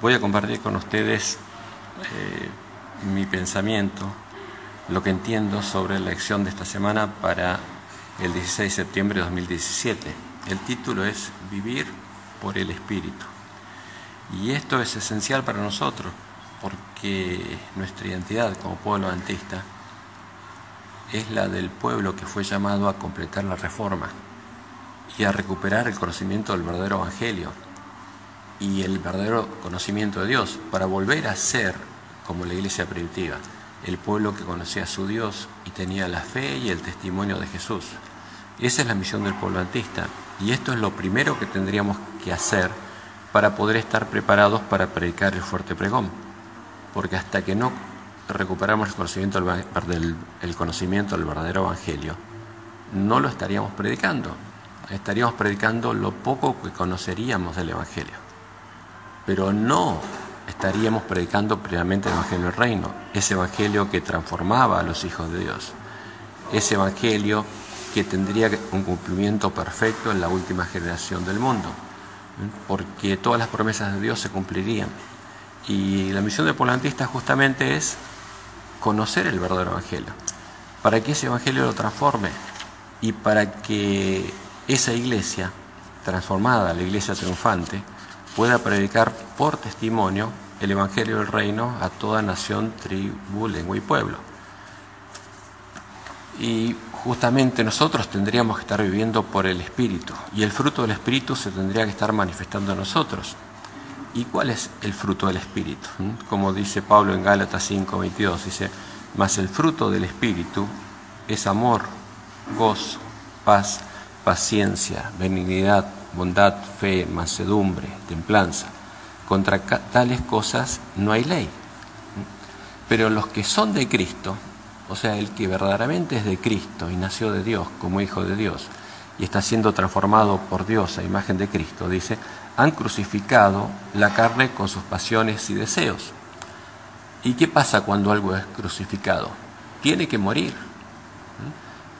voy a compartir con ustedes eh, mi pensamiento, lo que entiendo sobre la lección de esta semana para el 16 de septiembre de 2017. El título es Vivir por el Espíritu. Y esto es esencial para nosotros porque nuestra identidad como pueblo adventista es la del pueblo que fue llamado a completar la reforma y a recuperar el conocimiento del verdadero evangelio y el verdadero conocimiento de Dios para volver a ser como la iglesia primitiva, el pueblo que conocía a su Dios y tenía la fe y el testimonio de Jesús. Esa es la misión del pueblo antista y esto es lo primero que tendríamos que hacer para poder estar preparados para predicar el fuerte pregón, porque hasta que no recuperamos el conocimiento del, el conocimiento del verdadero evangelio, no lo estaríamos predicando, estaríamos predicando lo poco que conoceríamos del evangelio, pero no estaríamos predicando plenamente el evangelio del reino, ese evangelio que transformaba a los hijos de Dios, ese evangelio que tendría un cumplimiento perfecto en la última generación del mundo, porque todas las promesas de Dios se cumplirían. Y la misión del polantista justamente es conocer el verdadero evangelio, para que ese evangelio lo transforme y para que esa iglesia transformada, la iglesia triunfante, pueda predicar por testimonio el evangelio del reino a toda nación, tribu, lengua y pueblo. Y justamente nosotros tendríamos que estar viviendo por el Espíritu y el fruto del Espíritu se tendría que estar manifestando en nosotros. ¿Y cuál es el fruto del Espíritu? ¿Mm? Como dice Pablo en Gálatas 5:22, dice, mas el fruto del Espíritu es amor, gozo, paz, paciencia, benignidad, bondad, fe, mansedumbre, templanza. Contra tales cosas no hay ley. ¿Mm? Pero los que son de Cristo, o sea, el que verdaderamente es de Cristo y nació de Dios como hijo de Dios y está siendo transformado por Dios a imagen de Cristo, dice, han crucificado la carne con sus pasiones y deseos. ¿Y qué pasa cuando algo es crucificado? Tiene que morir.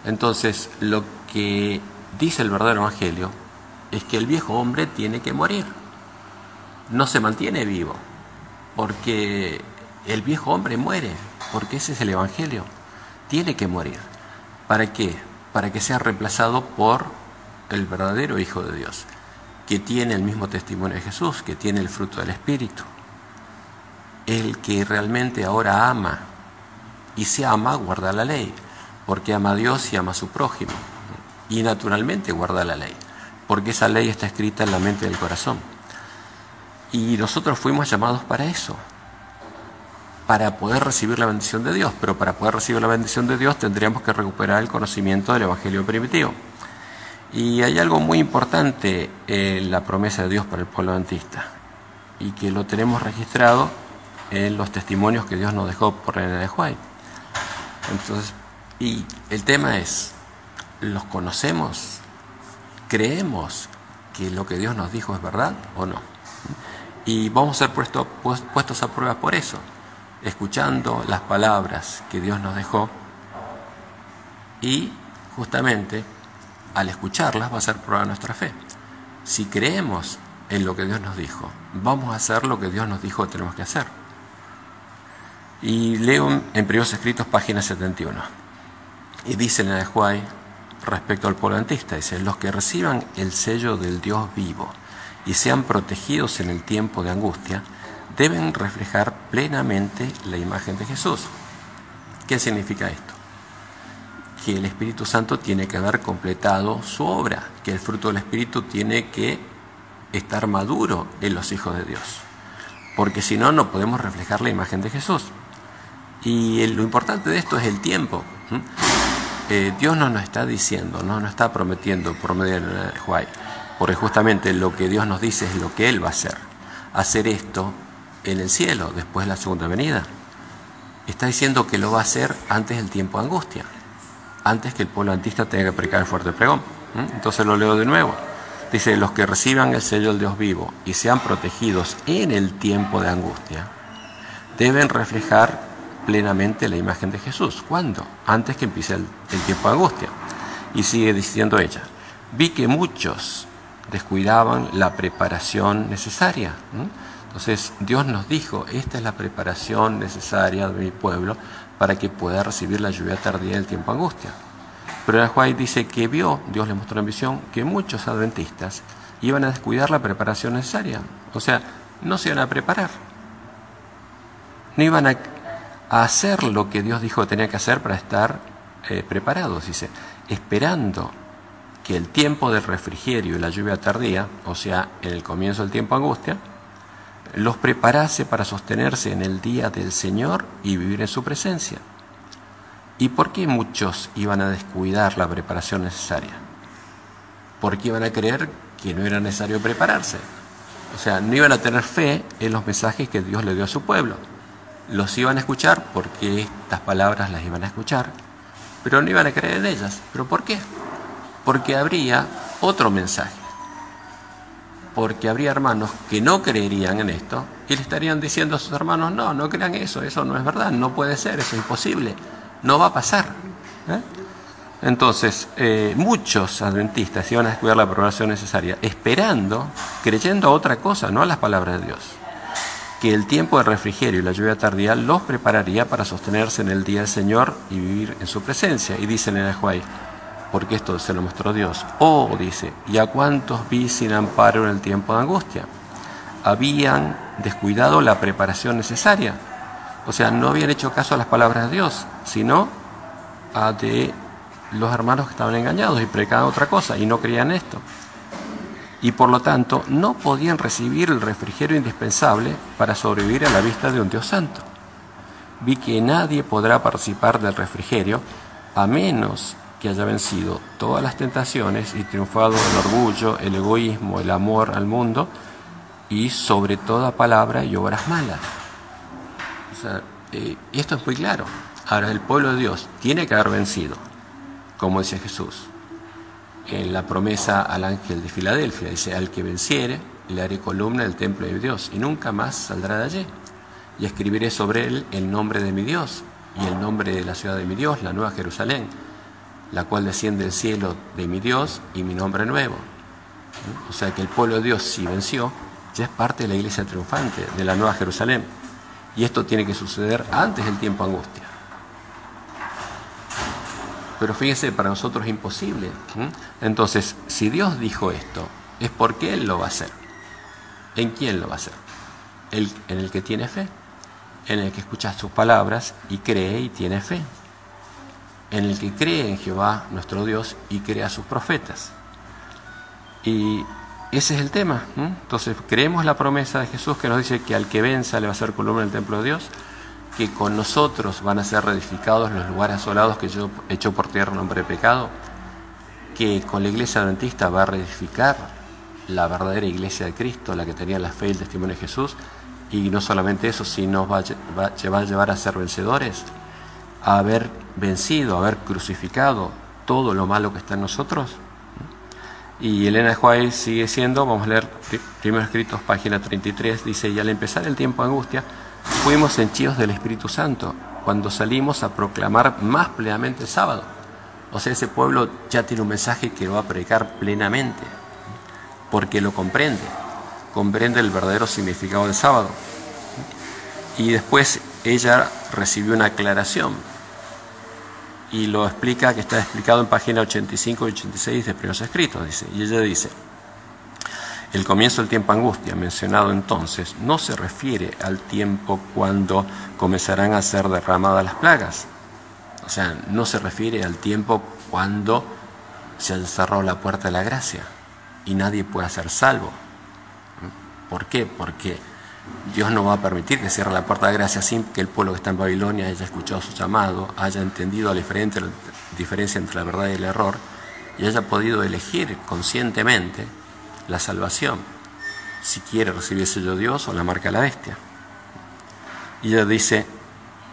Entonces, lo que dice el verdadero Evangelio es que el viejo hombre tiene que morir. No se mantiene vivo, porque el viejo hombre muere, porque ese es el Evangelio. Tiene que morir. ¿Para qué? Para que sea reemplazado por el verdadero Hijo de Dios que tiene el mismo testimonio de Jesús, que tiene el fruto del Espíritu. El que realmente ahora ama y se ama guarda la ley, porque ama a Dios y ama a su prójimo. Y naturalmente guarda la ley, porque esa ley está escrita en la mente del corazón. Y nosotros fuimos llamados para eso, para poder recibir la bendición de Dios, pero para poder recibir la bendición de Dios tendríamos que recuperar el conocimiento del Evangelio primitivo. Y hay algo muy importante en la promesa de Dios para el pueblo adventista y que lo tenemos registrado en los testimonios que Dios nos dejó por Reina de White. Entonces, y el tema es, ¿los conocemos? ¿Creemos que lo que Dios nos dijo es verdad o no? Y vamos a ser puestos, puestos a prueba por eso, escuchando las palabras que Dios nos dejó y justamente al escucharlas va a ser prueba nuestra fe. Si creemos en lo que Dios nos dijo, vamos a hacer lo que Dios nos dijo que tenemos que hacer. Y leo en Primeros Escritos, página 71. Y dice en Juay, respecto al pueblo dice, los que reciban el sello del Dios vivo y sean protegidos en el tiempo de angustia, deben reflejar plenamente la imagen de Jesús. ¿Qué significa esto? que el Espíritu Santo tiene que haber completado su obra, que el fruto del Espíritu tiene que estar maduro en los hijos de Dios, porque si no, no podemos reflejar la imagen de Jesús. Y lo importante de esto es el tiempo. Eh, Dios no nos está diciendo, no nos está prometiendo por medio porque justamente lo que Dios nos dice es lo que Él va a hacer. Hacer esto en el cielo, después de la segunda venida. Está diciendo que lo va a hacer antes del tiempo de angustia antes que el pueblo antista tenga que predicar el fuerte pregón. Entonces lo leo de nuevo. Dice, los que reciban el sello del Dios vivo y sean protegidos en el tiempo de angustia, deben reflejar plenamente la imagen de Jesús. ¿Cuándo? Antes que empiece el, tiempo de angustia. Y sigue diciendo ella, vi que muchos descuidaban la preparación necesaria. Entonces Dios nos dijo, esta es la preparación necesaria de mi pueblo para que pueda recibir la lluvia tardía del tiempo angustia. Pero White dice que vio, Dios le mostró en visión, que muchos adventistas iban a descuidar la preparación necesaria. O sea, no se iban a preparar. No iban a, hacer lo que Dios dijo que tenía que hacer para estar eh, preparados, dice, esperando que el tiempo del refrigerio y la lluvia tardía, o sea, en el comienzo del tiempo angustia, los preparase para sostenerse en el día del Señor y vivir en su presencia. ¿Y por qué muchos iban a descuidar la preparación necesaria? Porque iban a creer que no era necesario prepararse. O sea, no iban a tener fe en los mensajes que Dios le dio a su pueblo. Los iban a escuchar porque estas palabras las iban a escuchar, pero no iban a creer en ellas. ¿Pero por qué? Porque habría otro mensaje. Porque habría hermanos que no creerían en esto y le estarían diciendo a sus hermanos, no, no crean eso, eso no es verdad, no puede ser, eso es imposible, no va a pasar. ¿eh? Entonces, eh, muchos adventistas iban a descuidar la aprobación necesaria, esperando, creyendo a otra cosa, no a las palabras de Dios, que el tiempo de refrigerio y la lluvia tardía los prepararía para sostenerse en el día del Señor y vivir en su presencia. Y dicen en el Juay, porque esto se lo mostró Dios. Oh, dice, ¿y a cuántos vi sin amparo en el tiempo de angustia? Habían descuidado la preparación necesaria. O sea, no habían hecho caso a las palabras de Dios, sino a de los hermanos que estaban engañados y predicaban otra cosa y no creían esto. Y por lo tanto no podían recibir el refrigerio indispensable para sobrevivir a la vista de un Dios santo. Vi que nadie podrá participar del refrigerio a menos que haya vencido todas las tentaciones y triunfado el orgullo, el egoísmo, el amor al mundo y sobre toda palabra y obras malas. O eh, esto es muy claro. Ahora, el pueblo de Dios tiene que haber vencido como dice Jesús en la promesa al ángel de Filadelfia. Dice, al que venciere, le haré columna del templo de Dios y nunca más saldrá de allí. Y escribiré sobre él el nombre de mi Dios y el nombre de la ciudad de mi Dios, la nueva Jerusalén, la cual desciende del cielo de mi Dios y mi nombre nuevo. O sea que el pueblo de Dios, si venció, ya es parte de la iglesia triunfante, de la nueva Jerusalén. Y esto tiene que suceder antes del tiempo angustia. Pero fíjese, para nosotros es imposible. Entonces, si Dios dijo esto, es porque Él lo va a hacer. ¿En quién lo va a hacer? en el que tiene fe, en el que escucha sus palabras y cree y tiene fe, en el que cree en Jehová nuestro Dios y cree a sus profetas. Y ese es el tema. Entonces, creemos la promesa de Jesús que nos dice que al que venza le va a hacer columna en el templo de Dios que con nosotros van a ser reedificados los lugares asolados que yo hecho por tierra en nombre de pecado, que con la iglesia adventista va a reedificar la verdadera iglesia de Cristo, la que tenía la fe y el testimonio de Jesús, y no solamente eso, sino va, a llevar a ser vencedores, a haber vencido, a haber crucificado todo lo malo que está en nosotros. Y Elena Juárez sigue siendo, vamos a leer primeros escritos, página 33, dice, y al empezar el tiempo de angustia, fuimos henchidos del Espíritu Santo cuando salimos a proclamar más plenamente el sábado. O sea, ese pueblo ya tiene un mensaje que va a predicar plenamente, porque lo comprende, comprende el verdadero significado del sábado. Y después ella recibió una aclaración y lo explica, que está explicado en página 85 y 86 de Primeros Escritos, dice. Y ella dice, el comienzo del tiempo angustia, mencionado entonces, no se refiere al tiempo cuando comenzarán a ser derramadas las plagas. O sea, no se refiere al tiempo cuando se ha cerrado la puerta de la gracia y nadie pueda ser salvo. ¿Por qué? Porque Dios no va a permitir que cierre la puerta de gracia sin que el pueblo que está en Babilonia haya escuchado su llamado, haya entendido la diferencia entre la verdad y el error y haya podido elegir conscientemente la salvación, si quiere recibir ese sello Dios o la marca de la bestia. Y ella dice,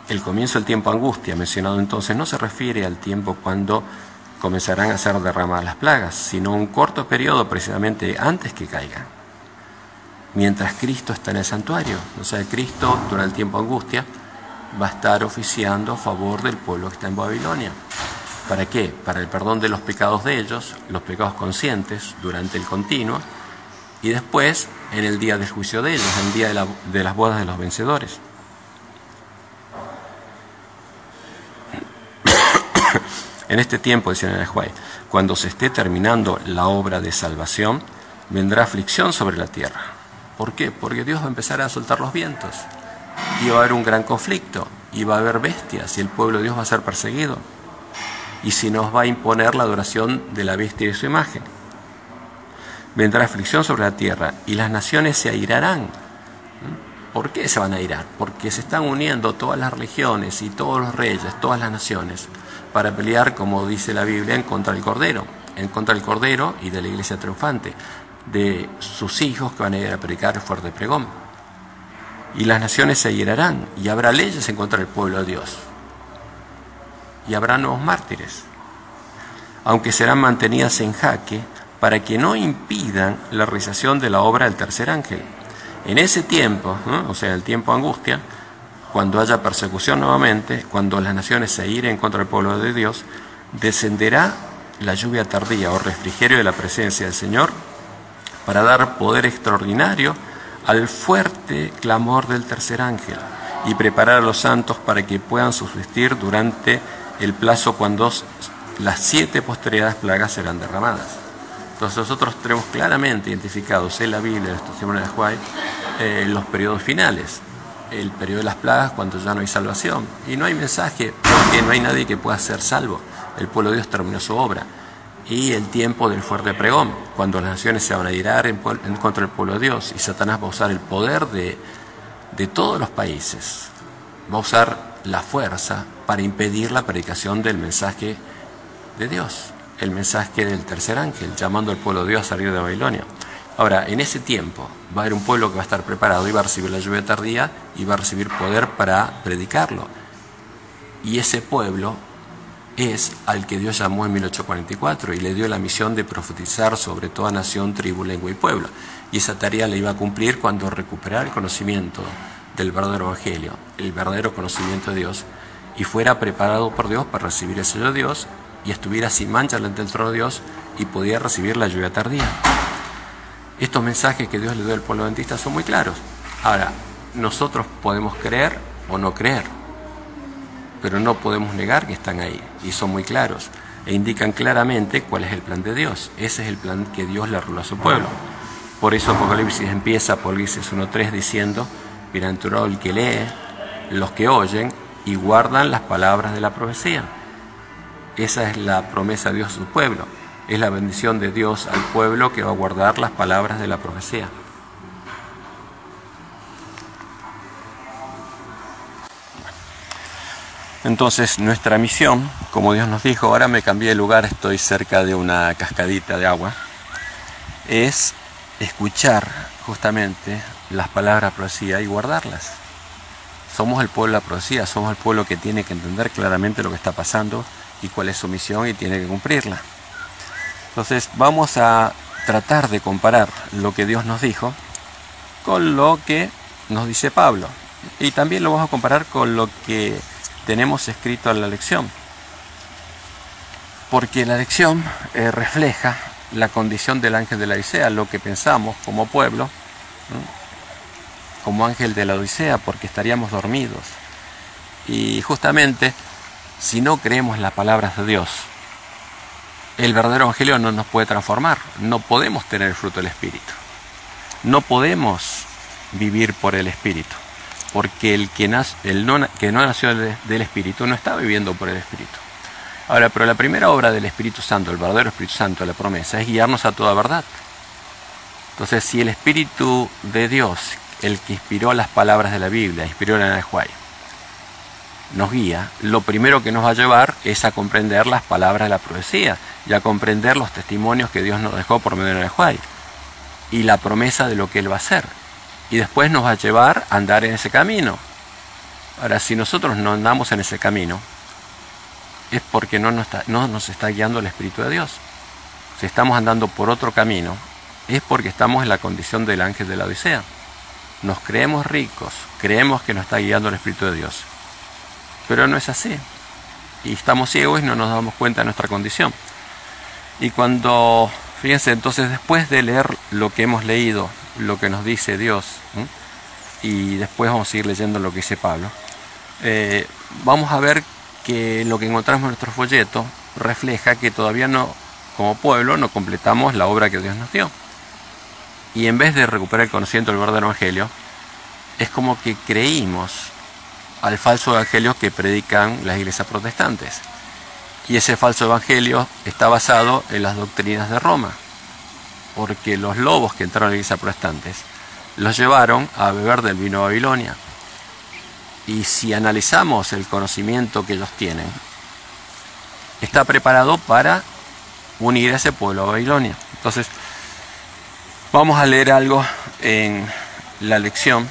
el comienzo del tiempo angustia, mencionado entonces, no se refiere al tiempo cuando comenzarán a ser derramadas las plagas, sino un corto periodo precisamente antes que caigan. Mientras Cristo está en el santuario, o sea, Cristo durante el tiempo angustia va a estar oficiando a favor del pueblo que está en Babilonia. ¿Para qué? Para el perdón de los pecados de ellos, los pecados conscientes durante el continuo, y después en el día del juicio de ellos, en el día de, las bodas de los vencedores. en este tiempo, dice el Juárez, cuando se esté terminando la obra de salvación, vendrá aflicción sobre la tierra. ¿Por qué? Porque Dios va a empezar a soltar los vientos y va a haber un gran conflicto y va a haber bestias y el pueblo de Dios va a ser perseguido y si nos va a imponer la adoración de la bestia y de su imagen. Vendrá aflicción sobre la tierra y las naciones se airarán. ¿Por qué se van a airar? Porque se están uniendo todas las religiones y todos los reyes, todas las naciones, para pelear, como dice la Biblia, en contra del Cordero, en contra del Cordero y de la iglesia triunfante, de sus hijos que van a ir a predicar el fuerte pregón. Y las naciones se airarán y habrá leyes en contra del pueblo de Dios. Y habrá nuevos mártires, aunque serán mantenidas en jaque para que no impidan la realización de la obra del tercer ángel. En ese tiempo, o sea, el tiempo angustia, cuando haya persecución nuevamente, cuando las naciones se iren contra el pueblo de Dios, descenderá la lluvia tardía o refrigerio de la presencia del Señor para dar poder extraordinario al fuerte clamor del tercer ángel y preparar a los santos para que puedan subsistir durante el plazo cuando las siete posteridades plagas serán derramadas. Entonces nosotros tenemos claramente identificados en la Biblia, en esta semana de Juárez, eh, los periodos finales. El periodo de las plagas cuando ya no hay salvación. Y no hay mensaje porque no hay nadie que pueda ser salvo. El pueblo de Dios terminó su obra. Y el tiempo del fuerte pregón, cuando las naciones se van a irar en, contra del pueblo de Dios y Satanás va a usar el poder de, de todos los países. Va a usar la fuerza para impedir la predicación del mensaje de Dios el mensaje del tercer ángel, llamando al pueblo de Dios a salir de Babilonia. Ahora, en ese tiempo va a haber un pueblo que va a estar preparado y va a recibir la lluvia tardía y va a recibir poder para predicarlo. Y ese pueblo es al que Dios llamó en 1844 y le dio la misión de profetizar sobre toda nación, tribu, lengua y pueblo. Y esa tarea la iba a cumplir cuando recuperara el conocimiento del verdadero evangelio, el verdadero conocimiento de Dios, y fuera preparado por Dios para recibir el sello de Dios y estuviera sin mancha delante del trono de Dios y podía recibir la lluvia tardía. Estos mensajes que Dios le dio al pueblo adventista son muy claros. Ahora, nosotros podemos creer o no creer, pero no podemos negar que están ahí y son muy claros e indican claramente cuál es el plan de Dios. Ese es el plan que Dios le arroló a su pueblo. Por eso Apocalipsis empieza, Apocalipsis 1.3 diciendo, el que lee, los que oyen y guardan las palabras de la profecía. Esa es la promesa de Dios a su pueblo. Es la bendición de Dios al pueblo que va a guardar las palabras de la profecía. Entonces nuestra misión, como Dios nos dijo, ahora me cambié de lugar, estoy cerca de una cascadita de agua, es escuchar justamente las palabras profecía y guardarlas. Somos el pueblo de la profecía, somos el pueblo que tiene que entender claramente lo que está pasando y cuál es su misión y tiene que cumplirla. Entonces vamos a tratar de comparar lo que Dios nos dijo con lo que nos dice Pablo. Y también lo vamos a comparar con lo que tenemos escrito en la lección. Porque la lección eh, refleja la condición del ángel de la Odisea, lo que pensamos como pueblo, como ángel de la Odisea, porque estaríamos dormidos. Y justamente si no creemos las palabras de Dios, el verdadero evangelio no nos puede transformar. No podemos tener el fruto del Espíritu. No podemos vivir por el Espíritu. Porque el que, no, que no nació del Espíritu no está viviendo por el Espíritu. Ahora, pero la primera obra del Espíritu Santo, el verdadero Espíritu Santo, la promesa, es guiarnos a toda verdad. Entonces, si el Espíritu de Dios, el que inspiró las palabras de la Biblia, inspiró la Juárez, nos guía, lo primero que nos va a llevar es a comprender las palabras de la profecía y a comprender los testimonios que Dios nos dejó por medio de Nehuay y la promesa de lo que Él va a hacer. Y después nos va a llevar a andar en ese camino. Ahora, si nosotros no andamos en ese camino, es porque no nos está, no nos está guiando el Espíritu de Dios. Si estamos andando por otro camino, es porque estamos en la condición del ángel de la Odisea. Nos creemos ricos, creemos que nos está guiando el Espíritu de Dios pero no es así. Y estamos ciegos y no nos damos cuenta de nuestra condición. Y cuando Fíjense, entonces después de leer lo que hemos leído, lo que nos dice Dios, y después vamos a seguir leyendo lo que dice Pablo, eh, vamos a ver que lo que encontramos en nuestro folleto refleja que todavía no, como pueblo, no completamos la obra que Dios nos dio. Y en vez de recuperar el conocimiento del verdadero evangelio, es como que creímos al falso evangelio que predican las iglesias protestantes. Y ese falso evangelio está basado en las doctrinas de Roma, porque los lobos que entraron a la iglesia protestantes los llevaron a beber del vino de Babilonia. Y si analizamos el conocimiento que ellos tienen, está preparado para unir a ese pueblo a Babilonia. Entonces, vamos a leer algo en la lección,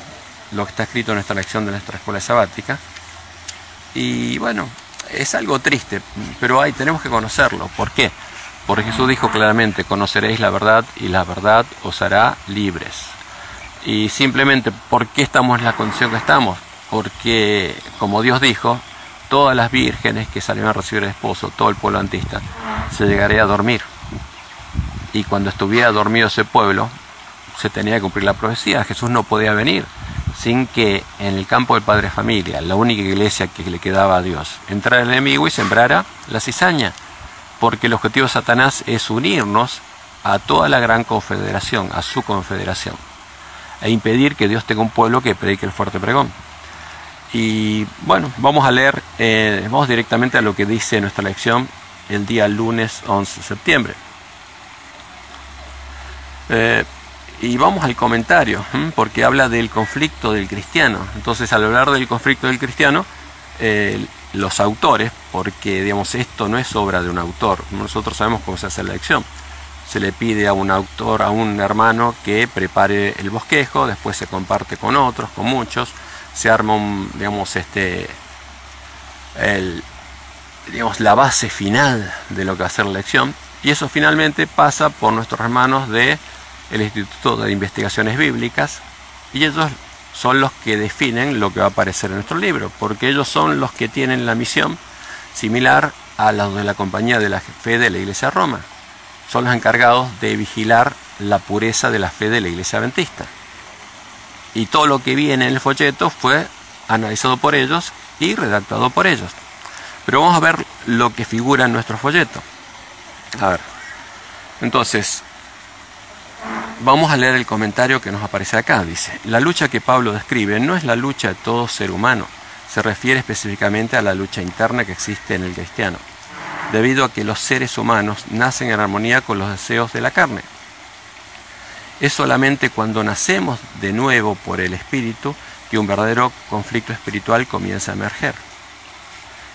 lo que está escrito en nuestra lección de nuestra escuela sabática. Y bueno, es algo triste, pero ahí tenemos que conocerlo. ¿Por qué? Porque Jesús dijo claramente, conoceréis la verdad y la verdad os hará libres. Y simplemente, ¿por qué estamos en la condición que estamos? Porque, como Dios dijo, todas las vírgenes que salieron a recibir el esposo, todo el pueblo antista, se llegaría a dormir. Y cuando estuviera dormido ese pueblo, se tenía que cumplir la profecía. Jesús no podía venir sin que en el campo del Padre Familia, la única iglesia que le quedaba a Dios, entrara el enemigo y sembrara la cizaña. Porque el objetivo de Satanás es unirnos a toda la gran confederación, a su confederación e impedir que Dios tenga un pueblo que predique el fuerte pregón. Y bueno, vamos a leer, eh, vamos directamente a lo que dice nuestra lección el día lunes 11 de septiembre. Eh, y vamos al comentario, porque habla del conflicto del cristiano. Entonces, al hablar del conflicto del cristiano, eh, los autores, porque digamos esto no es obra de un autor, nosotros sabemos cómo se hace la lección se le pide a un autor, a un hermano que prepare el bosquejo, después se comparte con otros, con muchos, se arma digamos, este, digamos, la base final de lo que va la lección, y eso finalmente pasa por nuestros hermanos del el Instituto de Investigaciones Bíblicas, y ellos son los que definen lo que va a aparecer en nuestro libro, porque ellos son los que tienen la misión similar a la de la Compañía de la Fe de la Iglesia de Roma son los encargados de vigilar la pureza de la fe de la iglesia adventista. Y todo lo que viene en el folleto fue analizado por ellos y redactado por ellos. Pero vamos a ver lo que figura en nuestro folleto. A ver. Entonces, vamos a leer el comentario que nos aparece acá. Dice, la lucha que Pablo describe no es la lucha de todo ser humano, se refiere específicamente a la lucha interna que existe en el cristiano debido a que los seres humanos nacen en armonía con los deseos de la carne. Es solamente cuando nacemos de nuevo por el Espíritu que un verdadero conflicto espiritual comienza a emerger.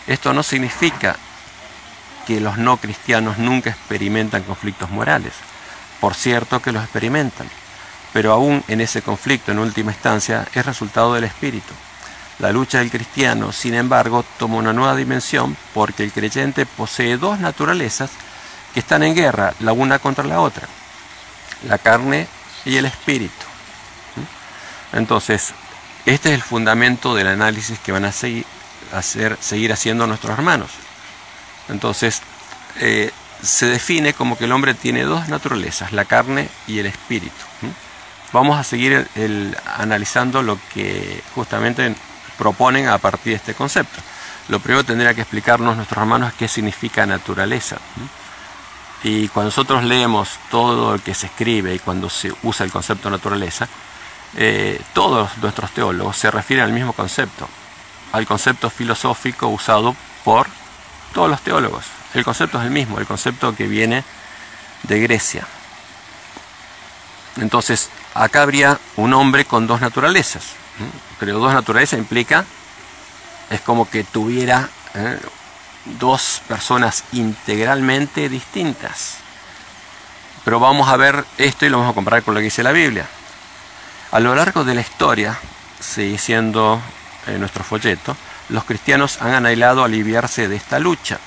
Esto no significa que los no cristianos nunca experimentan conflictos morales. Por cierto que los experimentan, pero aún en ese conflicto en última instancia es resultado del Espíritu. La lucha del cristiano, sin embargo, toma una nueva dimensión porque el creyente posee dos naturalezas que están en guerra la una contra la otra, la carne y el espíritu. Entonces, este es el fundamento del análisis que van a seguir, hacer, seguir haciendo nuestros hermanos. Entonces, eh, se define como que el hombre tiene dos naturalezas, la carne y el espíritu. Vamos a seguir analizando lo que justamente proponen a partir de este concepto. Lo primero tendría que explicarnos nuestros hermanos qué significa naturaleza. Y cuando nosotros leemos todo lo que se escribe y cuando se usa el concepto naturaleza, eh, todos nuestros teólogos se refieren al mismo concepto, al concepto filosófico usado por todos los teólogos. El concepto es el mismo, el concepto que viene de Grecia. Entonces, acá habría un hombre con dos naturalezas. Pero dos naturalezas implica, es como que tuviera ¿eh? dos personas integralmente distintas. Pero vamos a ver esto y lo vamos a comparar con lo que dice la Biblia. A lo largo de la historia, sigue siendo en nuestro folleto, los cristianos han anhelado aliviarse de esta lucha.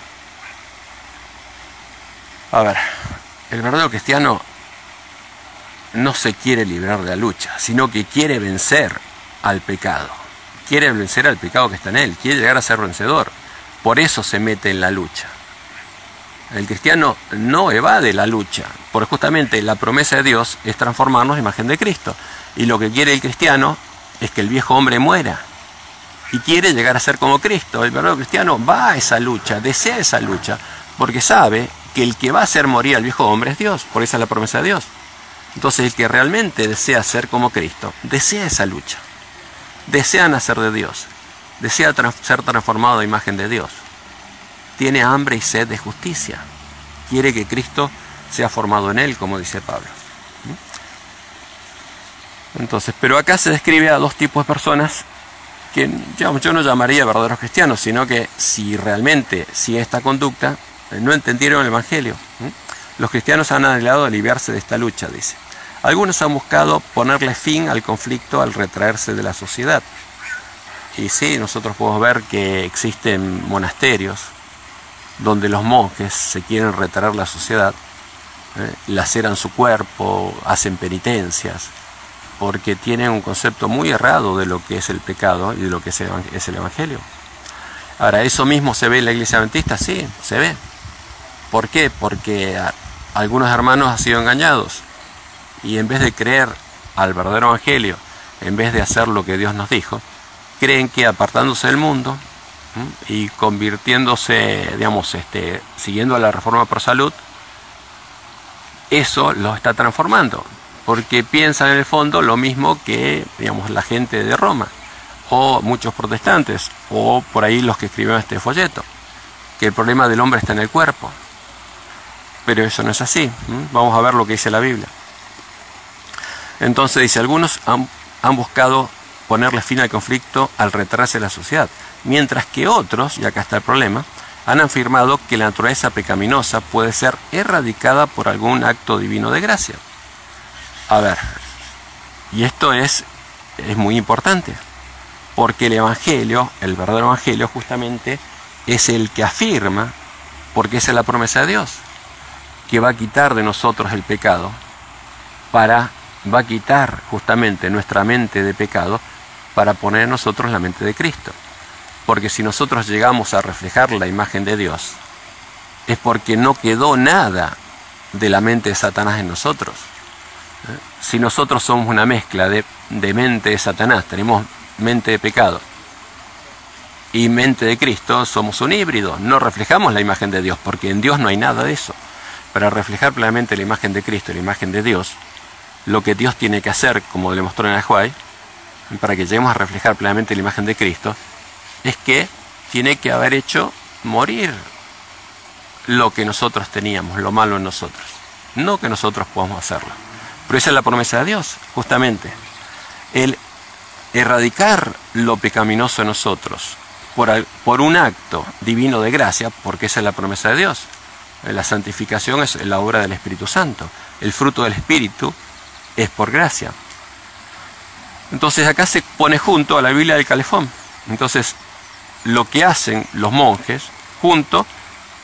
A ver, el verdadero cristiano no se quiere librar de la lucha, sino que quiere vencer al pecado. Quiere vencer al pecado que está en él, quiere llegar a ser vencedor. Por eso se mete en la lucha. El cristiano no evade la lucha, porque justamente la promesa de Dios es transformarnos en imagen de Cristo. Y lo que quiere el cristiano es que el viejo hombre muera. Y quiere llegar a ser como Cristo. El verdadero cristiano va a esa lucha, desea esa lucha, porque sabe que el que va a hacer morir al viejo hombre es Dios, por esa es la promesa de Dios. Entonces el que realmente desea ser como Cristo, desea esa lucha, desea nacer de Dios, desea ser transformado a imagen de Dios, tiene hambre y sed de justicia, quiere que Cristo sea formado en él, como dice Pablo. Entonces, pero acá se describe a dos tipos de personas que yo no llamaría verdaderos cristianos, sino que si realmente, si esta conducta, no entendieron el Evangelio. Los cristianos han anhelado aliviarse de esta lucha, dice. Algunos han buscado ponerle fin al conflicto al retraerse de la sociedad. Y sí, nosotros podemos ver que existen monasterios donde los monjes se quieren retraer la sociedad, ¿eh? laceran su cuerpo, hacen penitencias, porque tienen un concepto muy errado de lo que es el pecado y de lo que es el Evangelio. Ahora, ¿eso mismo se ve en la iglesia adventista? Sí, se ve. ¿Por qué? Porque algunos hermanos han sido engañados y en vez de creer al verdadero evangelio, en vez de hacer lo que Dios nos dijo, creen que apartándose del mundo y convirtiéndose, digamos, este, siguiendo la reforma por salud, eso los está transformando, porque piensan en el fondo lo mismo que, digamos, la gente de Roma, o muchos protestantes, o por ahí los que escribieron este folleto, que el problema del hombre está en el cuerpo, pero eso no es así. Vamos a ver lo que dice la Biblia. Entonces dice, algunos han, buscado ponerle fin al conflicto al retrasarse de la sociedad, mientras que otros, y acá está el problema, han afirmado que la naturaleza pecaminosa puede ser erradicada por algún acto divino de gracia. A ver, y esto es, es muy importante, porque el Evangelio, el verdadero Evangelio justamente, es el que afirma, porque esa es la promesa de Dios, que va a quitar de nosotros el pecado, para, va a quitar justamente nuestra mente de pecado para poner en nosotros la mente de Cristo. Porque si nosotros llegamos a reflejar la imagen de Dios, es porque no quedó nada de la mente de Satanás en nosotros. Si nosotros somos una mezcla de, de mente de Satanás, tenemos mente de pecado y mente de Cristo, somos un híbrido, no reflejamos la imagen de Dios, porque en Dios no hay nada de eso para reflejar plenamente la imagen de Cristo, la imagen de Dios, lo que Dios tiene que hacer, como le mostró en Ajuay, para que lleguemos a reflejar plenamente la imagen de Cristo, es que tiene que haber hecho morir lo que nosotros teníamos, lo malo en nosotros. No que nosotros podamos hacerlo. Pero esa es la promesa de Dios, justamente. El erradicar lo pecaminoso en nosotros por, por un acto divino de gracia, porque esa es la promesa de Dios. La santificación es la obra del Espíritu Santo. El fruto del Espíritu es por gracia. Entonces acá se pone junto a la Biblia del Calefón. Entonces, lo que hacen los monjes junto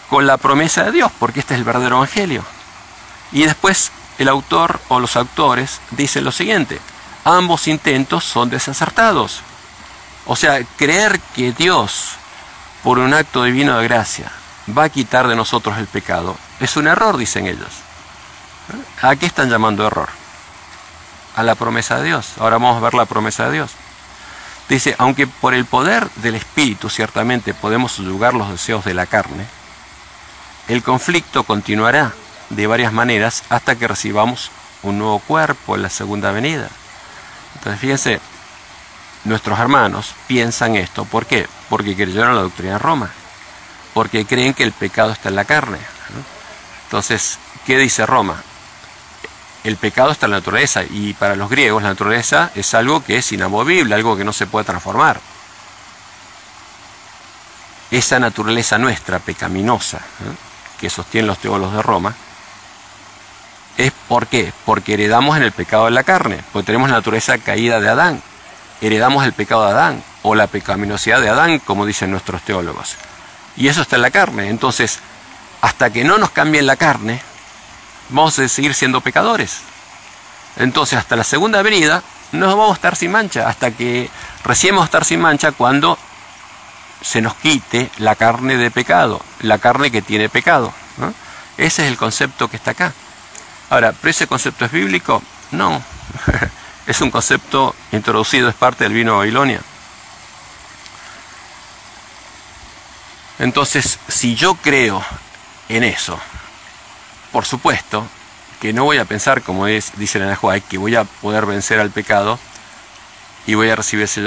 con la promesa de Dios, porque este es el verdadero evangelio. Y después el autor o los autores dicen lo siguiente, ambos intentos son desacertados. O sea, creer que Dios, por un acto divino de gracia, va a quitar de nosotros el pecado. Es un error, dicen ellos. ¿A qué están llamando error? A la promesa de Dios. Ahora vamos a ver la promesa de Dios. Dice, aunque por el poder del Espíritu ciertamente podemos subyugar los deseos de la carne, el conflicto continuará de varias maneras hasta que recibamos un nuevo cuerpo en la segunda venida. Entonces fíjense, nuestros hermanos piensan esto. ¿Por qué? Porque creyeron la doctrina de Roma porque creen que el pecado está en la carne. Entonces, ¿qué dice Roma? El pecado está en la naturaleza y para los griegos la naturaleza es algo que es inamovible, algo que no se puede transformar. Esa naturaleza nuestra, pecaminosa, que sostienen los teólogos de Roma, es ¿por qué? Porque heredamos en el pecado de la carne, porque tenemos la naturaleza caída de Adán, heredamos el pecado de Adán o la pecaminosidad de Adán, como dicen nuestros teólogos. Y eso está en la carne. Entonces, hasta que no nos cambien la carne, vamos a seguir siendo pecadores. Entonces, hasta la segunda venida, no vamos a estar sin mancha, hasta que recién vamos a estar sin mancha cuando se nos quite la carne de pecado, la carne que tiene pecado. Ese es el concepto que está acá. Ahora, ¿pero ese concepto es bíblico? No. es un concepto introducido, es parte del vino de Babilonia. Entonces, si yo creo en eso, por supuesto que no voy a pensar, como es, dice la Juárez, que voy a poder vencer al pecado y voy a recibir ese